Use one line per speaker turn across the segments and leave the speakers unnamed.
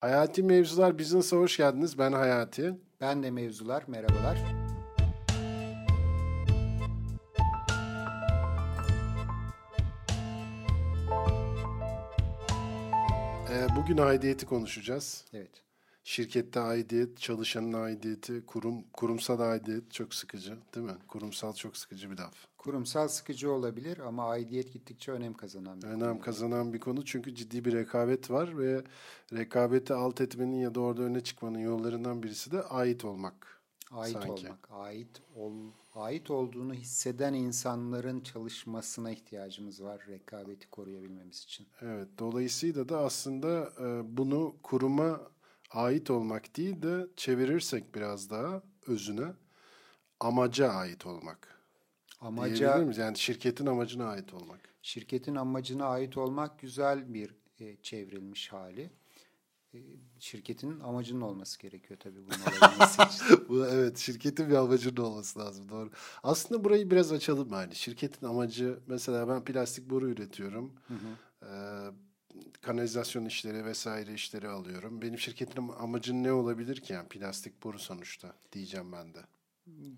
Hayati Mevzular Business'a hoş geldiniz. Ben Hayati.
Ben de Mevzular. Merhabalar.
Ee, bugün aidiyeti konuşacağız.
Evet.
Şirkette aidiyet, çalışanın aidiyeti, kurum kurumsal aidiyet çok sıkıcı değil mi? Kurumsal çok sıkıcı bir laf.
Kurumsal sıkıcı olabilir ama aidiyet gittikçe önem kazanan bir
Önem
konu.
kazanan bir konu çünkü ciddi bir rekabet var ve rekabeti alt etmenin ya da orada öne çıkmanın yollarından birisi de ait olmak.
Ait
sanki.
olmak, ait ol, ait olduğunu hisseden insanların çalışmasına ihtiyacımız var rekabeti koruyabilmemiz için.
Evet, dolayısıyla da aslında bunu kuruma ait olmak değil de çevirirsek biraz daha özüne amaca ait olmak.
Amaca
miyiz? Yani şirketin amacına ait olmak.
şirketin amacına ait olmak güzel bir e, çevrilmiş hali. E, şirketin amacının olması gerekiyor tabii bunun olabilmesi için.
Bu evet şirketin bir amacının olması lazım doğru. Aslında burayı biraz açalım yani. Şirketin amacı mesela ben plastik boru üretiyorum. Ee, kanalizasyon işleri vesaire işleri alıyorum. Benim şirketin amacı ne olabilir ki yani plastik boru sonuçta diyeceğim ben de.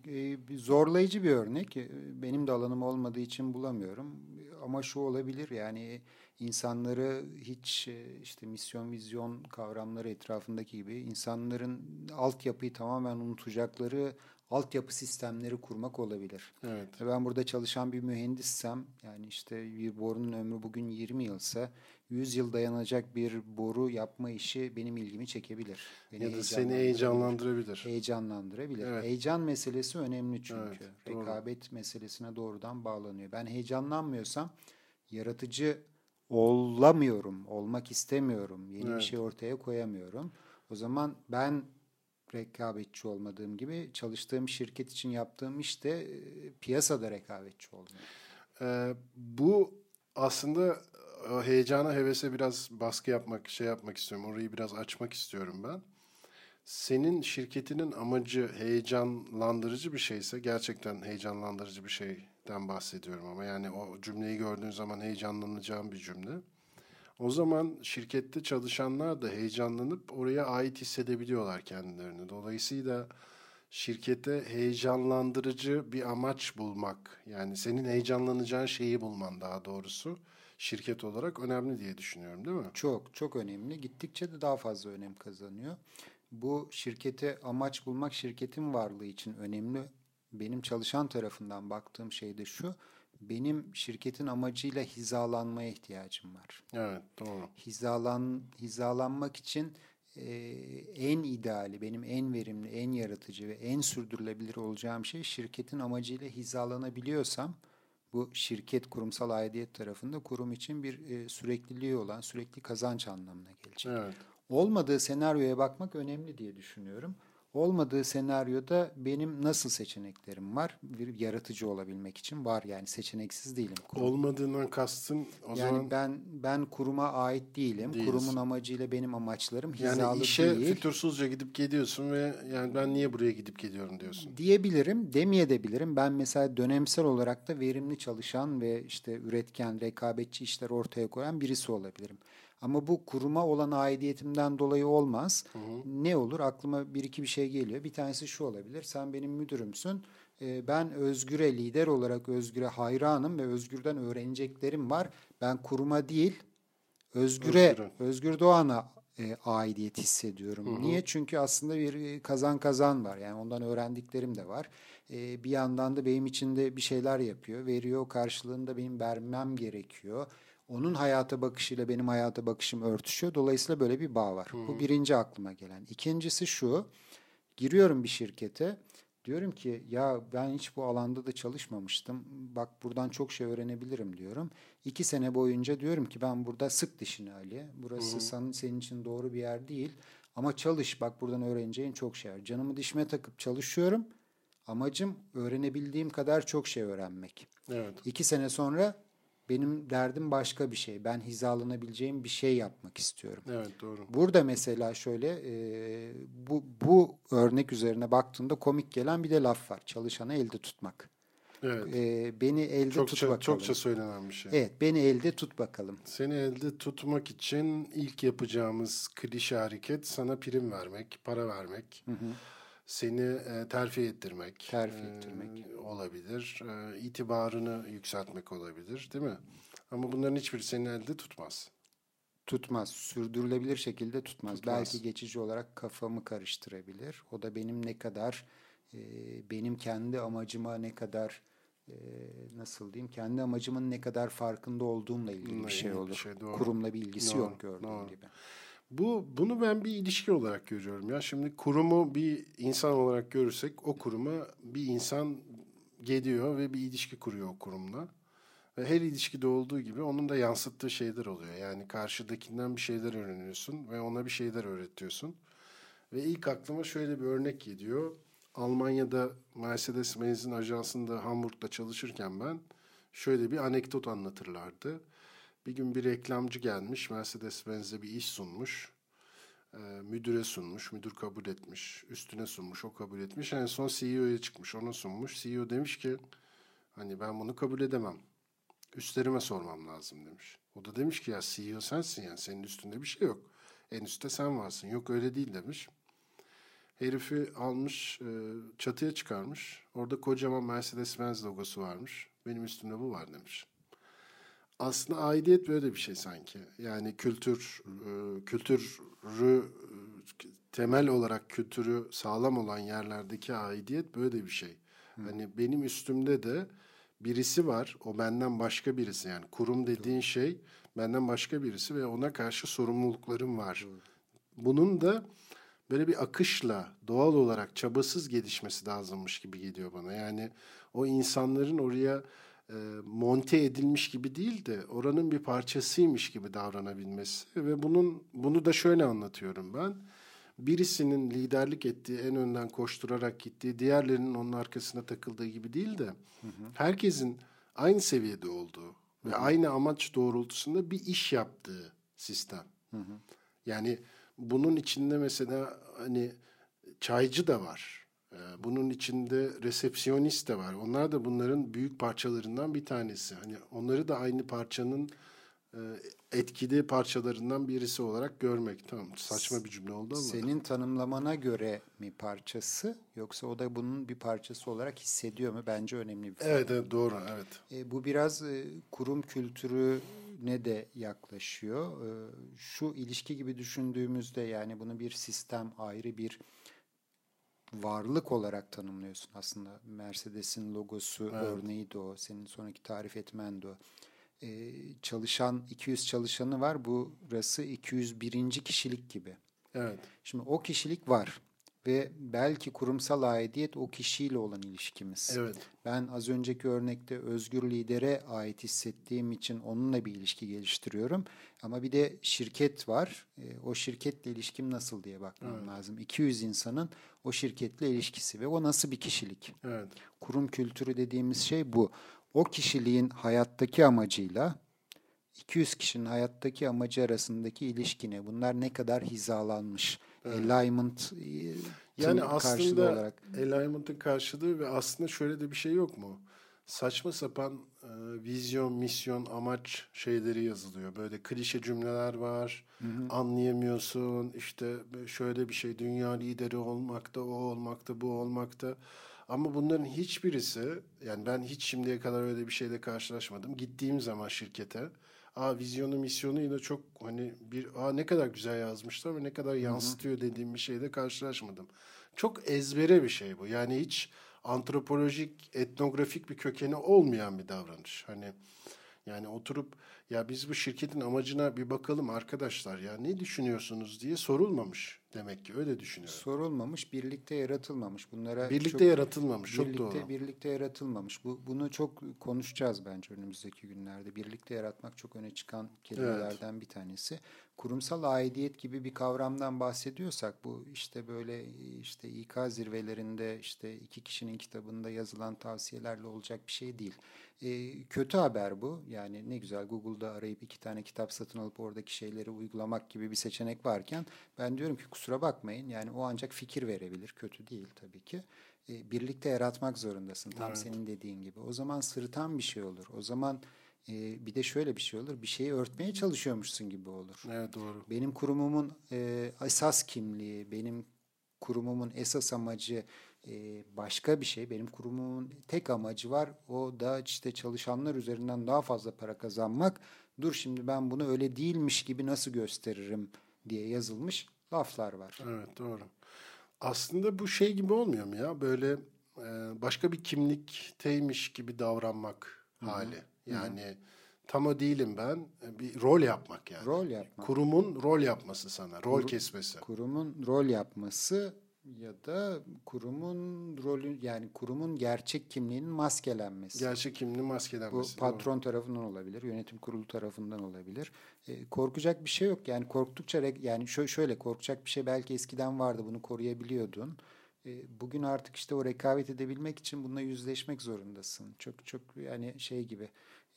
E, bir zorlayıcı bir örnek. E, Benim de alanım olmadığı için bulamıyorum. Ama şu olabilir yani insanları hiç e, işte misyon vizyon kavramları etrafındaki gibi insanların altyapıyı tamamen unutacakları altyapı sistemleri kurmak olabilir.
Evet.
Ve Ben burada çalışan bir mühendissem yani işte bir borunun ömrü bugün 20 yılsa 100 yıl dayanacak bir boru yapma işi benim ilgimi çekebilir. Beni
Ya da seni
heyecanlandırabilir
heyecanlandırabilir. Evet.
Heyecan meselesi önemli çünkü.
Evet, doğru.
Rekabet meselesine doğrudan bağlanıyor. Ben heyecanlanmıyorsam yaratıcı olamıyorum, olmak istemiyorum, yeni bir
Evet.
şey ortaya koyamıyorum. O zaman ben rekabetçi olmadığım gibi çalıştığım şirket için yaptığım işte e, piyasada rekabetçi olmuyor.
Ee, bu aslında o heyecana, hevese biraz baskı yapmak, şey yapmak istiyorum. Orayı biraz açmak istiyorum ben. Senin şirketinin amacı heyecanlandırıcı bir şeyse, gerçekten heyecanlandırıcı bir şeyden bahsediyorum ama yani o cümleyi gördüğün zaman heyecanlanacağım bir cümle. O zaman şirkette çalışanlar da heyecanlanıp oraya ait hissedebiliyorlar kendilerini. Dolayısıyla şirkete heyecanlandırıcı bir amaç bulmak, yani senin heyecanlanacağın şeyi bulman daha doğrusu şirket olarak önemli diye düşünüyorum değil mi?
Çok çok önemli. Gittikçe de daha fazla önem kazanıyor. Bu şirkete amaç bulmak şirketin varlığı için önemli. Benim çalışan tarafından baktığım şey de şu. Benim şirketin amacıyla hizalanmaya ihtiyacım var.
Evet, doğru.
Hizalan hizalanmak için e, en ideali, benim en verimli, en yaratıcı ve en sürdürülebilir olacağım şey şirketin amacıyla hizalanabiliyorsam bu şirket kurumsal aidiyet tarafında kurum için bir e, sürekliliği olan, sürekli kazanç anlamına gelecek.
Evet.
Olmadığı senaryoya bakmak önemli diye düşünüyorum. Olmadığı senaryoda benim nasıl seçeneklerim var? Bir yaratıcı olabilmek için var yani seçeneksiz değilim. Kurum-
Olmadığından kastın o
yani
zaman
ben ben kuruma ait değilim.
Değilsin.
Kurumun amacıyla benim amaçlarım hizalı
yani işe
değil.
fütursuzca gidip geliyorsun ve yani ben niye buraya gidip geliyorum diyorsun.
diyebilirim, demeyebilirim. Ben mesela dönemsel olarak da verimli çalışan ve işte üretken, rekabetçi işler ortaya koyan birisi olabilirim. Ama bu kuruma olan aidiyetimden dolayı olmaz. Ne olur? Aklıma bir iki bir şey geliyor. Bir tanesi şu olabilir. Sen benim müdürümsün. Ee, Ben Özgür'e lider olarak Özgür'e hayranım ve Özgür'den öğreneceklerim var. Ben kuruma değil, Özgür'e,
Özgür'e.
Özgür Doğan'a e, aidiyet hissediyorum. Niye? Çünkü aslında bir e, kazan kazan var. Yani ondan öğrendiklerim de var. E, bir yandan da benim için de bir şeyler yapıyor, veriyor. Karşılığında benim vermem gerekiyor. Onun hayata bakışıyla benim hayata bakışım örtüşüyor. Dolayısıyla böyle bir bağ var. Bu birinci aklıma gelen. İkincisi şu. Giriyorum bir şirkete. Diyorum ki ya ben hiç bu alanda da çalışmamıştım. Bak buradan çok şey öğrenebilirim diyorum. İki sene boyunca diyorum ki ben burada sık dişini Ali. Burası sen- senin için doğru bir yer değil. Ama çalış bak buradan öğreneceğin çok şey var. Canımı dişime takıp çalışıyorum. Amacım öğrenebildiğim kadar çok şey öğrenmek.
Evet.
İki sene sonra benim derdim başka bir şey. Ben hizalanabileceğim bir şey yapmak istiyorum.
Evet doğru.
Burada mesela şöyle e, bu, bu örnek üzerine baktığında komik gelen bir de laf var. Çalışanı elde tutmak.
Evet.
E, beni elde
çokça,
tut bakalım.
Çokça söylenen bir şey.
Evet beni elde tut bakalım.
Seni elde tutmak için ilk yapacağımız klişe hareket sana prim vermek, para vermek.
Hı hı.
Seni e, terfi ettirmek.
Terfi
e,
ettirmek.
olabilir. E, itibarını yükseltmek olabilir değil mi? Ama bunların hiçbiri seni elde tutmaz.
Tutmaz. Sürdürülebilir şekilde tutmaz.
Tutmaz.
Belki geçici olarak kafamı karıştırabilir. O da benim ne kadar e, benim kendi amacıma ne kadar e, nasıl diyeyim kendi amacımın ne kadar farkında olduğumla ilgili
Bununla
bir şey olur.
şey, doğru.
Kurumla bir ilgisi
Doğru,
yok gördüğüm
doğru.
gibi.
Bu bunu ben bir ilişki olarak görüyorum ya. Şimdi kurumu bir insan olarak görürsek o kuruma bir insan geliyor ve bir ilişki kuruyor o kurumla. Ve her ilişkide olduğu gibi onun da yansıttığı şeyler oluyor. Yani karşıdakinden bir şeyler öğreniyorsun ve ona bir şeyler öğretiyorsun. Ve ilk aklıma şöyle bir örnek geliyor. Almanya'da Mercedes-Benz'in ajansında Hamburg'da çalışırken ben şöyle bir anekdot anlatırlardı. Bir gün bir reklamcı gelmiş, Mercedes-Benz'e bir iş sunmuş. Ee, müdüre sunmuş, müdür kabul etmiş. Üstüne sunmuş, o kabul etmiş. En son CEO'ya çıkmış, ona sunmuş. CEO demiş ki, hani ben bunu kabul edemem. Üstlerime sormam lazım demiş. O da demiş ki ya CEO sensin yani senin üstünde bir şey yok. En üstte sen varsın. Yok öyle değil demiş. Herifi almış, e, çatıya çıkarmış. Orada kocaman Mercedes-Benz logosu varmış. Benim üstümde bu var demiş. Aslında aidiyet böyle bir şey sanki. Yani kültür, e, kültürü e, temel olarak kültürü sağlam olan yerlerdeki aidiyet böyle bir şey. Hani benim üstümde de birisi var. O benden başka birisi. Yani kurum dediğin şey benden başka birisi ve ona karşı sorumluluklarım var. Bunun da böyle bir akışla doğal olarak çabasız gelişmesi lazımmış gibi geliyor bana. Yani o insanların oraya e, monte edilmiş gibi değil de oranın bir parçasıymış gibi davranabilmesi ve bunun bunu da şöyle anlatıyorum ben. Birisinin liderlik ettiği, en önden koşturarak gittiği, diğerlerinin onun arkasına takıldığı gibi değil de herkesin aynı seviyede olduğu ve aynı amaç doğrultusunda bir iş yaptığı sistem. Yani bunun içinde mesela hani çaycı da var. Ee, Bunun içinde resepsiyonist de var. Onlar da bunların büyük parçalarından bir tanesi. Hani onları da aynı parçanın e, etkili parçalarından birisi olarak görmek. Tamam saçma bir cümle oldu ama.
Senin tanımlamana göre mi parçası yoksa o da bunun bir parçası olarak hissediyor mu? Bence önemli bir
Evet, evet doğru evet.
E, bu biraz e, kurum kültürüne de yaklaşıyor. E, şu ilişki gibi düşündüğümüzde yani bunu bir sistem, ayrı bir varlık olarak tanımlıyorsun aslında. Mercedes'in logosu örneği de o. Senin sonraki tarif etmen de o. E, çalışan 200 çalışanı var. Burası 201. kişilik gibi.
Evet.
Şimdi o kişilik var ve belki kurumsal aidiyet o kişiyle olan ilişkimiz.
Evet.
Ben az önceki örnekte özgür lidere ait hissettiğim için onunla bir ilişki geliştiriyorum. Ama bir de şirket var. E, o şirketle ilişkim nasıl diye bakmam lazım. 200 insanın o şirketle ilişkisi ve o nasıl bir kişilik?
Evet.
Kurum kültürü dediğimiz şey bu. O kişiliğin hayattaki amacıyla 200 kişinin hayattaki amacı arasındaki ilişki ne? Bunlar ne kadar hizalanmış? Alignment e,
Yani aslında
olarak.
alignment'ın karşılığı ve aslında şöyle de bir şey yok mu? Saçma sapan e, vizyon, misyon, amaç şeyleri yazılıyor. Böyle klişe cümleler var. Anlayamıyorsun. İşte şöyle bir şey dünya lideri olmakta, o olmakta, bu olmakta. Ama bunların hiçbirisi yani ben hiç şimdiye kadar öyle bir şeyle karşılaşmadım. Gittiğim zaman şirkete Aa vizyonu misyonu yine çok hani bir aa ne kadar güzel yazmışlar ve ne kadar yansıtıyor dediğim bir şeyle karşılaşmadım. Çok ezbere bir şey bu. Yani hiç antropolojik, etnografik bir kökeni olmayan bir davranış. Hani yani oturup ya biz bu şirketin amacına bir bakalım arkadaşlar ya ne düşünüyorsunuz diye sorulmamış demek ki öyle düşünüyorum.
sorulmamış, birlikte yaratılmamış. Bunlara
Birlikte
çok-
yaratılmamış çok
birlikte,
doğru.
Birlikte yaratılmamış. Bu, bunu çok konuşacağız bence önümüzdeki günlerde. Birlikte yaratmak çok öne çıkan kelimelerden bir tanesi. kurumsal aidiyet gibi bir kavramdan bahsediyorsak bu işte böyle işte İK zirvelerinde işte iki kişinin kitabında yazılan tavsiyelerle olacak bir şey değil. E, kötü haber bu. Yani ne güzel Google'da arayıp iki tane kitap satın alıp oradaki şeyleri uygulamak gibi bir seçenek varken ben diyorum ki kusura bakmayın yani o ancak fikir verebilir. Kötü değil tabii ki. E, birlikte yaratmak zorundasın tam evet. senin dediğin gibi. O zaman sırıtan bir şey olur. O zaman e, bir de şöyle bir şey olur. Bir şeyi örtmeye çalışıyormuşsun gibi olur.
Evet doğru.
Benim kurumumun e, esas kimliği, benim kurumumun esas amacı e, başka bir şey. Benim kurumumun tek amacı var. O da işte çalışanlar üzerinden daha fazla para kazanmak. Dur şimdi ben bunu öyle değilmiş gibi nasıl gösteririm diye yazılmış laflar var.
Evet doğru. Aslında bu şey gibi olmuyor mu ya? Böyle e, başka bir kimlikteymiş gibi davranmak Hı-hı. hali. Yani Hı-hı. tam o değilim ben. Bir rol yapmak yani.
Rol yapmak.
Kurumun rol yapması sana. Rol Kur, kesmesi.
Kurumun rol yapması ya da kurumun rolü yani kurumun gerçek kimliğinin maskelenmesi.
Gerçek kimliğinin maskelenmesi.
Bu patron doğru. tarafından olabilir, yönetim kurulu tarafından olabilir. E, korkacak bir şey yok. Yani korktukça yani şöyle korkacak bir şey belki eskiden vardı bunu koruyabiliyordun. E, bugün artık işte o rekabet edebilmek için bununla yüzleşmek zorundasın. Çok çok yani şey gibi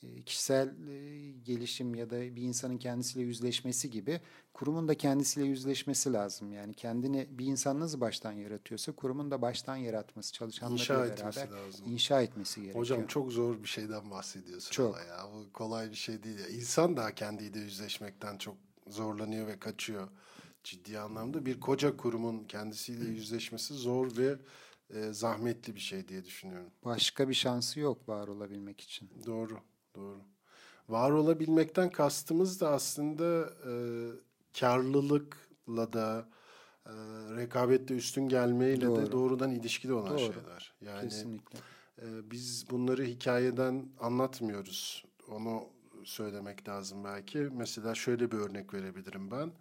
e, kişisel e, gelişim ya da bir insanın kendisiyle yüzleşmesi gibi kurumun da kendisiyle yüzleşmesi lazım. Yani kendini bir insan nasıl baştan yaratıyorsa kurumun da baştan yaratması, çalışanlarla inşa beraber lazım. inşa etmesi gerekiyor.
Hocam çok zor bir şeyden bahsediyorsun çok. ya. Bu kolay bir şey değil. Ya. İnsan da kendiyle yüzleşmekten çok zorlanıyor ve kaçıyor. Ciddi anlamda bir koca kurumun kendisiyle yüzleşmesi zor ve e, zahmetli bir şey diye düşünüyorum.
Başka bir şansı yok var olabilmek için.
Doğru. Doğru. Var olabilmekten kastımız da aslında e, karlılıkla da e, rekabette üstün gelmeyle Doğru. de doğrudan ilişkili olan Doğru. şeyler. Yani Kesinlikle. E, biz bunları hikayeden anlatmıyoruz. Onu söylemek lazım belki. Mesela şöyle bir örnek verebilirim ben.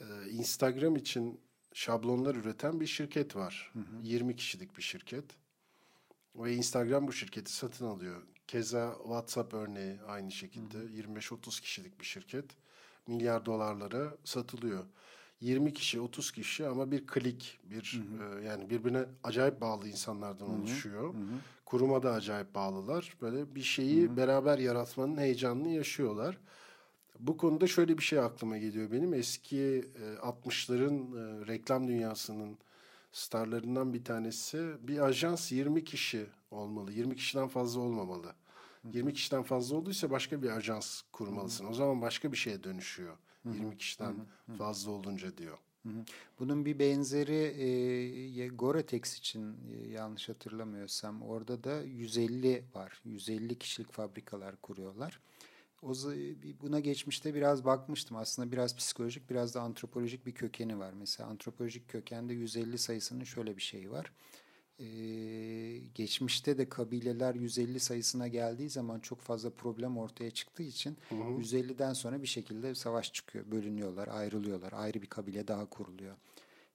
E, Instagram için şablonlar üreten bir şirket var. Hı hı. 20 kişilik bir şirket. Ve Instagram bu şirketi satın alıyor. Keza WhatsApp örneği aynı şekilde 25-30 kişilik bir şirket milyar dolarlara satılıyor. 20 kişi, 30 kişi ama bir klik, bir hı hı. E, yani birbirine acayip bağlı insanlardan hı hı. oluşuyor. Hı hı. Kuruma da acayip bağlılar. Böyle bir şeyi hı hı. beraber yaratmanın heyecanını yaşıyorlar. Bu konuda şöyle bir şey aklıma geliyor benim. Eski e, 60'ların e, reklam dünyasının starlarından bir tanesi. Bir ajans 20 kişi olmalı. 20 kişiden fazla olmamalı. 20 kişiden fazla olduysa başka bir ajans kurmalısın. O zaman başka bir şeye dönüşüyor. 20 kişiden fazla olunca diyor.
Bunun bir benzeri e, Goretex için e, yanlış hatırlamıyorsam orada da 150 var. 150 kişilik fabrikalar kuruyorlar. O buna geçmişte biraz bakmıştım. Aslında biraz psikolojik, biraz da antropolojik bir kökeni var. Mesela antropolojik kökende 150 sayısının şöyle bir şeyi var. Ee, geçmişte de kabileler 150 sayısına geldiği zaman çok fazla problem ortaya çıktığı için hı hı. 150'den sonra bir şekilde savaş çıkıyor. Bölünüyorlar, ayrılıyorlar. Ayrı bir kabile daha kuruluyor.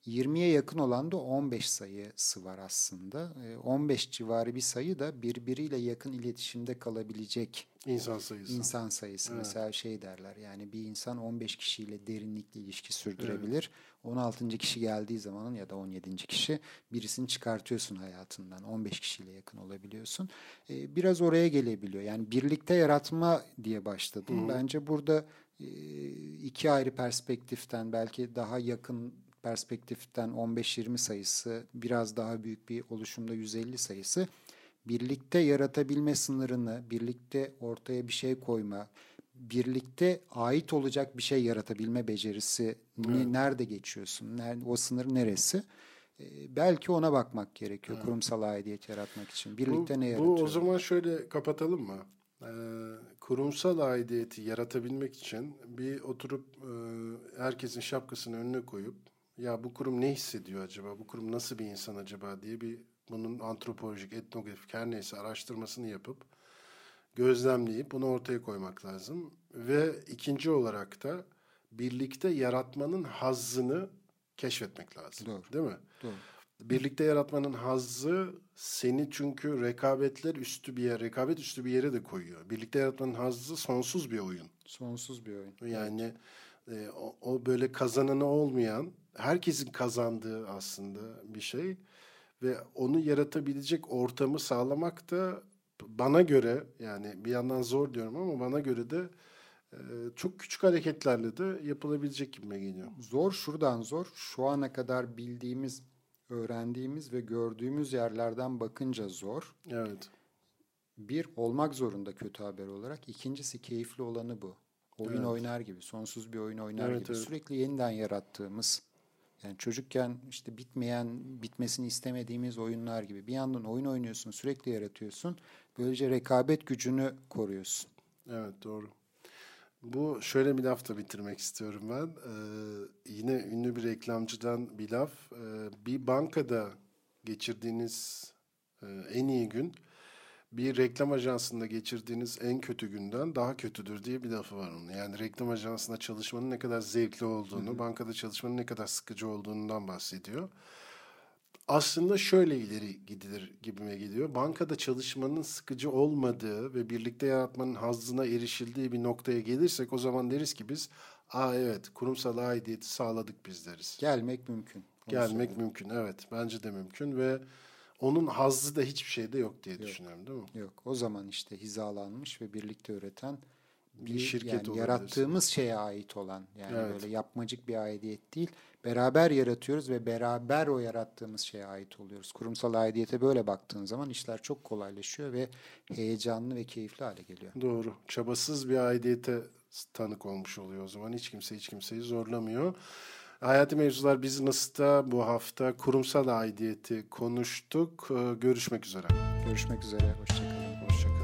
20'ye yakın olan da 15 sayısı var aslında. 15 civarı bir sayı da birbiriyle yakın iletişimde kalabilecek
insan sayısı.
İnsan sayısı. Evet. Mesela şey derler yani bir insan 15 kişiyle derinlikli ilişki sürdürebilir. Evet. 16. kişi geldiği zaman ya da 17. kişi birisini çıkartıyorsun hayatından. 15 kişiyle yakın olabiliyorsun. Biraz oraya gelebiliyor. Yani birlikte yaratma diye başladım. Hı. Bence burada iki ayrı perspektiften belki daha yakın perspektiften 15-20 sayısı, biraz daha büyük bir oluşumda 150 sayısı birlikte yaratabilme sınırını, birlikte ortaya bir şey koyma, birlikte ait olacak bir şey yaratabilme becerisi evet. nerede geçiyorsun? Nerede, o sınır neresi? Ee, belki ona bakmak gerekiyor evet. kurumsal aidiyet yaratmak için. Birlikte
bu,
ne yaratıyor?
Bu o zaman şöyle kapatalım mı? Ee, kurumsal aidiyeti yaratabilmek için bir oturup e, herkesin şapkasını önüne koyup ya bu kurum ne hissediyor acaba? Bu kurum nasıl bir insan acaba diye bir bunun antropolojik, etnografik her neyse araştırmasını yapıp gözlemleyip bunu ortaya koymak lazım. Ve ikinci olarak da birlikte yaratmanın hazzını keşfetmek lazım. Doğru. Değil mi? Doğru. Birlikte yaratmanın hazzı seni çünkü rekabetler üstü bir yer, rekabet üstü bir yere de koyuyor. Birlikte yaratmanın hazzı sonsuz bir oyun.
Sonsuz bir oyun.
Yani evet E, o, o böyle kazananı olmayan, herkesin kazandığı aslında bir şey ve onu yaratabilecek ortamı sağlamak da bana göre yani bir yandan zor diyorum ama bana göre de e, çok küçük hareketlerle de yapılabilecek gibi geliyor.
Zor şuradan zor. Şu ana kadar bildiğimiz, öğrendiğimiz ve gördüğümüz yerlerden bakınca zor.
Evet.
Bir, olmak zorunda kötü haber olarak. İkincisi keyifli olanı bu. Oyun evet. oynar gibi, sonsuz bir oyun oynar evet, gibi. Evet. Sürekli yeniden yarattığımız, yani çocukken işte bitmeyen, bitmesini istemediğimiz oyunlar gibi. Bir yandan oyun oynuyorsun, sürekli yaratıyorsun. Böylece rekabet gücünü koruyorsun.
Evet, doğru. Bu şöyle bir lafla bitirmek istiyorum ben. Ee, yine ünlü bir reklamcıdan bir laf. Ee, bir bankada geçirdiğiniz e, en iyi gün bir reklam ajansında geçirdiğiniz en kötü günden daha kötüdür diye bir lafı var onun. Yani reklam ajansında çalışmanın ne kadar zevkli olduğunu, Hı-hı. bankada çalışmanın ne kadar sıkıcı olduğundan bahsediyor. Aslında şöyle ileri gidilir gibime geliyor. Bankada çalışmanın sıkıcı olmadığı ve birlikte yaratmanın hazzına erişildiği bir noktaya gelirsek o zaman deriz ki biz aa evet kurumsal aidiyeti sağladık biz deriz.
Gelmek mümkün.
Gelmek söyleyeyim. mümkün evet bence de mümkün ve onun hazzı da hiçbir şeyde yok diye yok. düşünüyorum değil mi?
Yok. O zaman işte hizalanmış ve birlikte üreten bir, bir şirket yani yarattığımız şeye ait olan yani evet. böyle yapmacık bir aidiyet değil. Beraber yaratıyoruz ve beraber o yarattığımız şeye ait oluyoruz. Kurumsal aidiyete böyle baktığın zaman işler çok kolaylaşıyor ve heyecanlı ve keyifli hale geliyor.
Doğru. Çabasız bir aidiyete tanık olmuş oluyor o zaman. Hiç kimse hiç kimseyi zorlamıyor. Hayati Mevzular Business'ta bu hafta kurumsal aidiyeti konuştuk. Ee, görüşmek üzere.
Görüşmek üzere. Hoşçakalın.